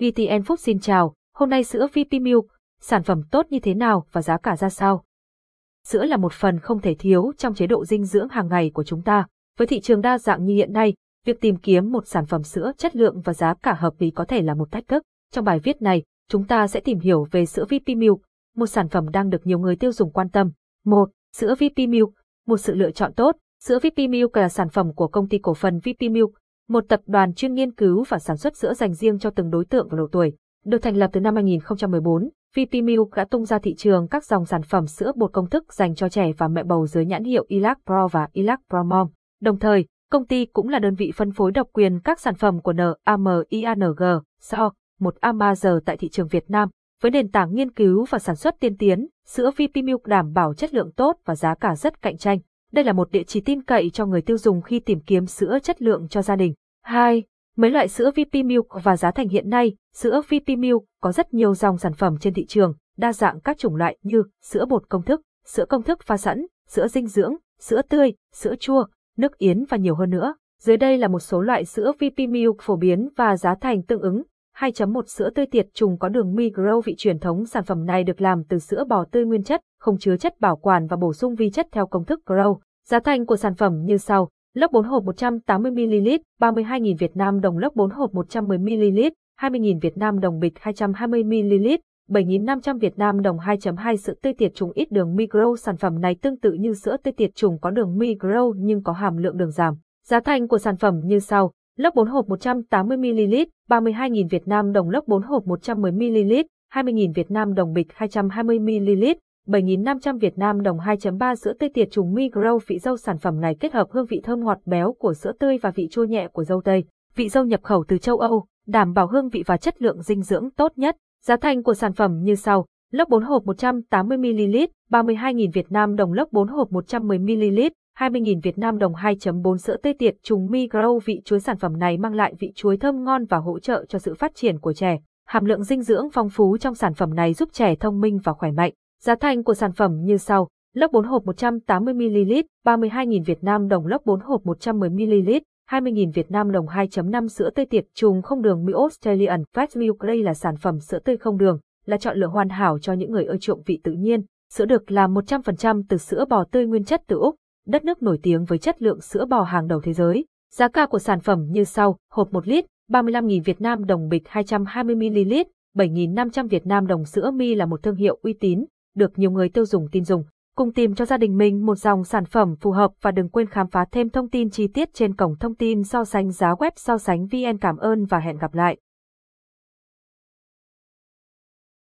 VTN Food xin chào, hôm nay sữa VP Milk, sản phẩm tốt như thế nào và giá cả ra sao? Sữa là một phần không thể thiếu trong chế độ dinh dưỡng hàng ngày của chúng ta. Với thị trường đa dạng như hiện nay, việc tìm kiếm một sản phẩm sữa chất lượng và giá cả hợp lý có thể là một thách thức. Trong bài viết này, chúng ta sẽ tìm hiểu về sữa VP Milk, một sản phẩm đang được nhiều người tiêu dùng quan tâm. 1. Sữa VP Milk, một sự lựa chọn tốt. Sữa VP Milk là sản phẩm của công ty cổ phần VP Milk, một tập đoàn chuyên nghiên cứu và sản xuất sữa dành riêng cho từng đối tượng và độ tuổi. Được thành lập từ năm 2014, VP đã tung ra thị trường các dòng sản phẩm sữa bột công thức dành cho trẻ và mẹ bầu dưới nhãn hiệu Ilac Pro và Ilac Pro Mom. Đồng thời, công ty cũng là đơn vị phân phối độc quyền các sản phẩm của NAMIANG, SO, một Amazon tại thị trường Việt Nam. Với nền tảng nghiên cứu và sản xuất tiên tiến, sữa VP đảm bảo chất lượng tốt và giá cả rất cạnh tranh. Đây là một địa chỉ tin cậy cho người tiêu dùng khi tìm kiếm sữa chất lượng cho gia đình. 2. Mấy loại sữa VP Milk và giá thành hiện nay, sữa VP Milk có rất nhiều dòng sản phẩm trên thị trường, đa dạng các chủng loại như sữa bột công thức, sữa công thức pha sẵn, sữa dinh dưỡng, sữa tươi, sữa chua, nước yến và nhiều hơn nữa. Dưới đây là một số loại sữa VP Milk phổ biến và giá thành tương ứng. 2.1 Sữa tươi tiệt trùng có đường Migro vị truyền thống sản phẩm này được làm từ sữa bò tươi nguyên chất, không chứa chất bảo quản và bổ sung vi chất theo công thức Grow. Giá thành của sản phẩm như sau. Lớp 4 hộp 180ml, 32.000 Việt Nam đồng lớp 4 hộp 110ml, 20.000 Việt Nam đồng bịch 220ml, 7.500 Việt Nam đồng 2.2 sữa tươi tiệt trùng ít đường micro sản phẩm này tương tự như sữa tươi tiệt trùng có đường micro nhưng có hàm lượng đường giảm. Giá thành của sản phẩm như sau. Lớp 4 hộp 180ml, 32.000 Việt Nam đồng lớp 4 hộp 110ml, 20.000 Việt Nam đồng bịch 220ml, 7.500 Việt Nam đồng 2.3 sữa tươi tiệt trùng Migro vị dâu sản phẩm này kết hợp hương vị thơm ngọt béo của sữa tươi và vị chua nhẹ của dâu tây. Vị dâu nhập khẩu từ châu Âu, đảm bảo hương vị và chất lượng dinh dưỡng tốt nhất. Giá thành của sản phẩm như sau. Lốc 4 hộp 180ml, 32.000 Việt Nam đồng lốc 4 hộp 110ml, 20.000 Việt Nam đồng 2.4 sữa tươi tiệt trùng Migro vị chuối sản phẩm này mang lại vị chuối thơm ngon và hỗ trợ cho sự phát triển của trẻ. Hàm lượng dinh dưỡng phong phú trong sản phẩm này giúp trẻ thông minh và khỏe mạnh. Giá thành của sản phẩm như sau. Lốc 4 hộp 180ml, 32.000 Việt Nam đồng lốc 4 hộp 110ml, 20.000 Việt Nam đồng 2.5 sữa tươi tiệt trùng không đường Mi Australian Fat Milk đây là sản phẩm sữa tươi không đường, là chọn lựa hoàn hảo cho những người ưa chuộng vị tự nhiên. Sữa được làm 100% từ sữa bò tươi nguyên chất từ Úc, đất nước nổi tiếng với chất lượng sữa bò hàng đầu thế giới. Giá cả của sản phẩm như sau, hộp 1 lít, 35.000 Việt Nam đồng bịch 220ml, 7.500 Việt Nam đồng sữa mi là một thương hiệu uy tín, được nhiều người tiêu dùng tin dùng. Cùng tìm cho gia đình mình một dòng sản phẩm phù hợp và đừng quên khám phá thêm thông tin chi tiết trên cổng thông tin so sánh giá web so sánh VN cảm ơn và hẹn gặp lại.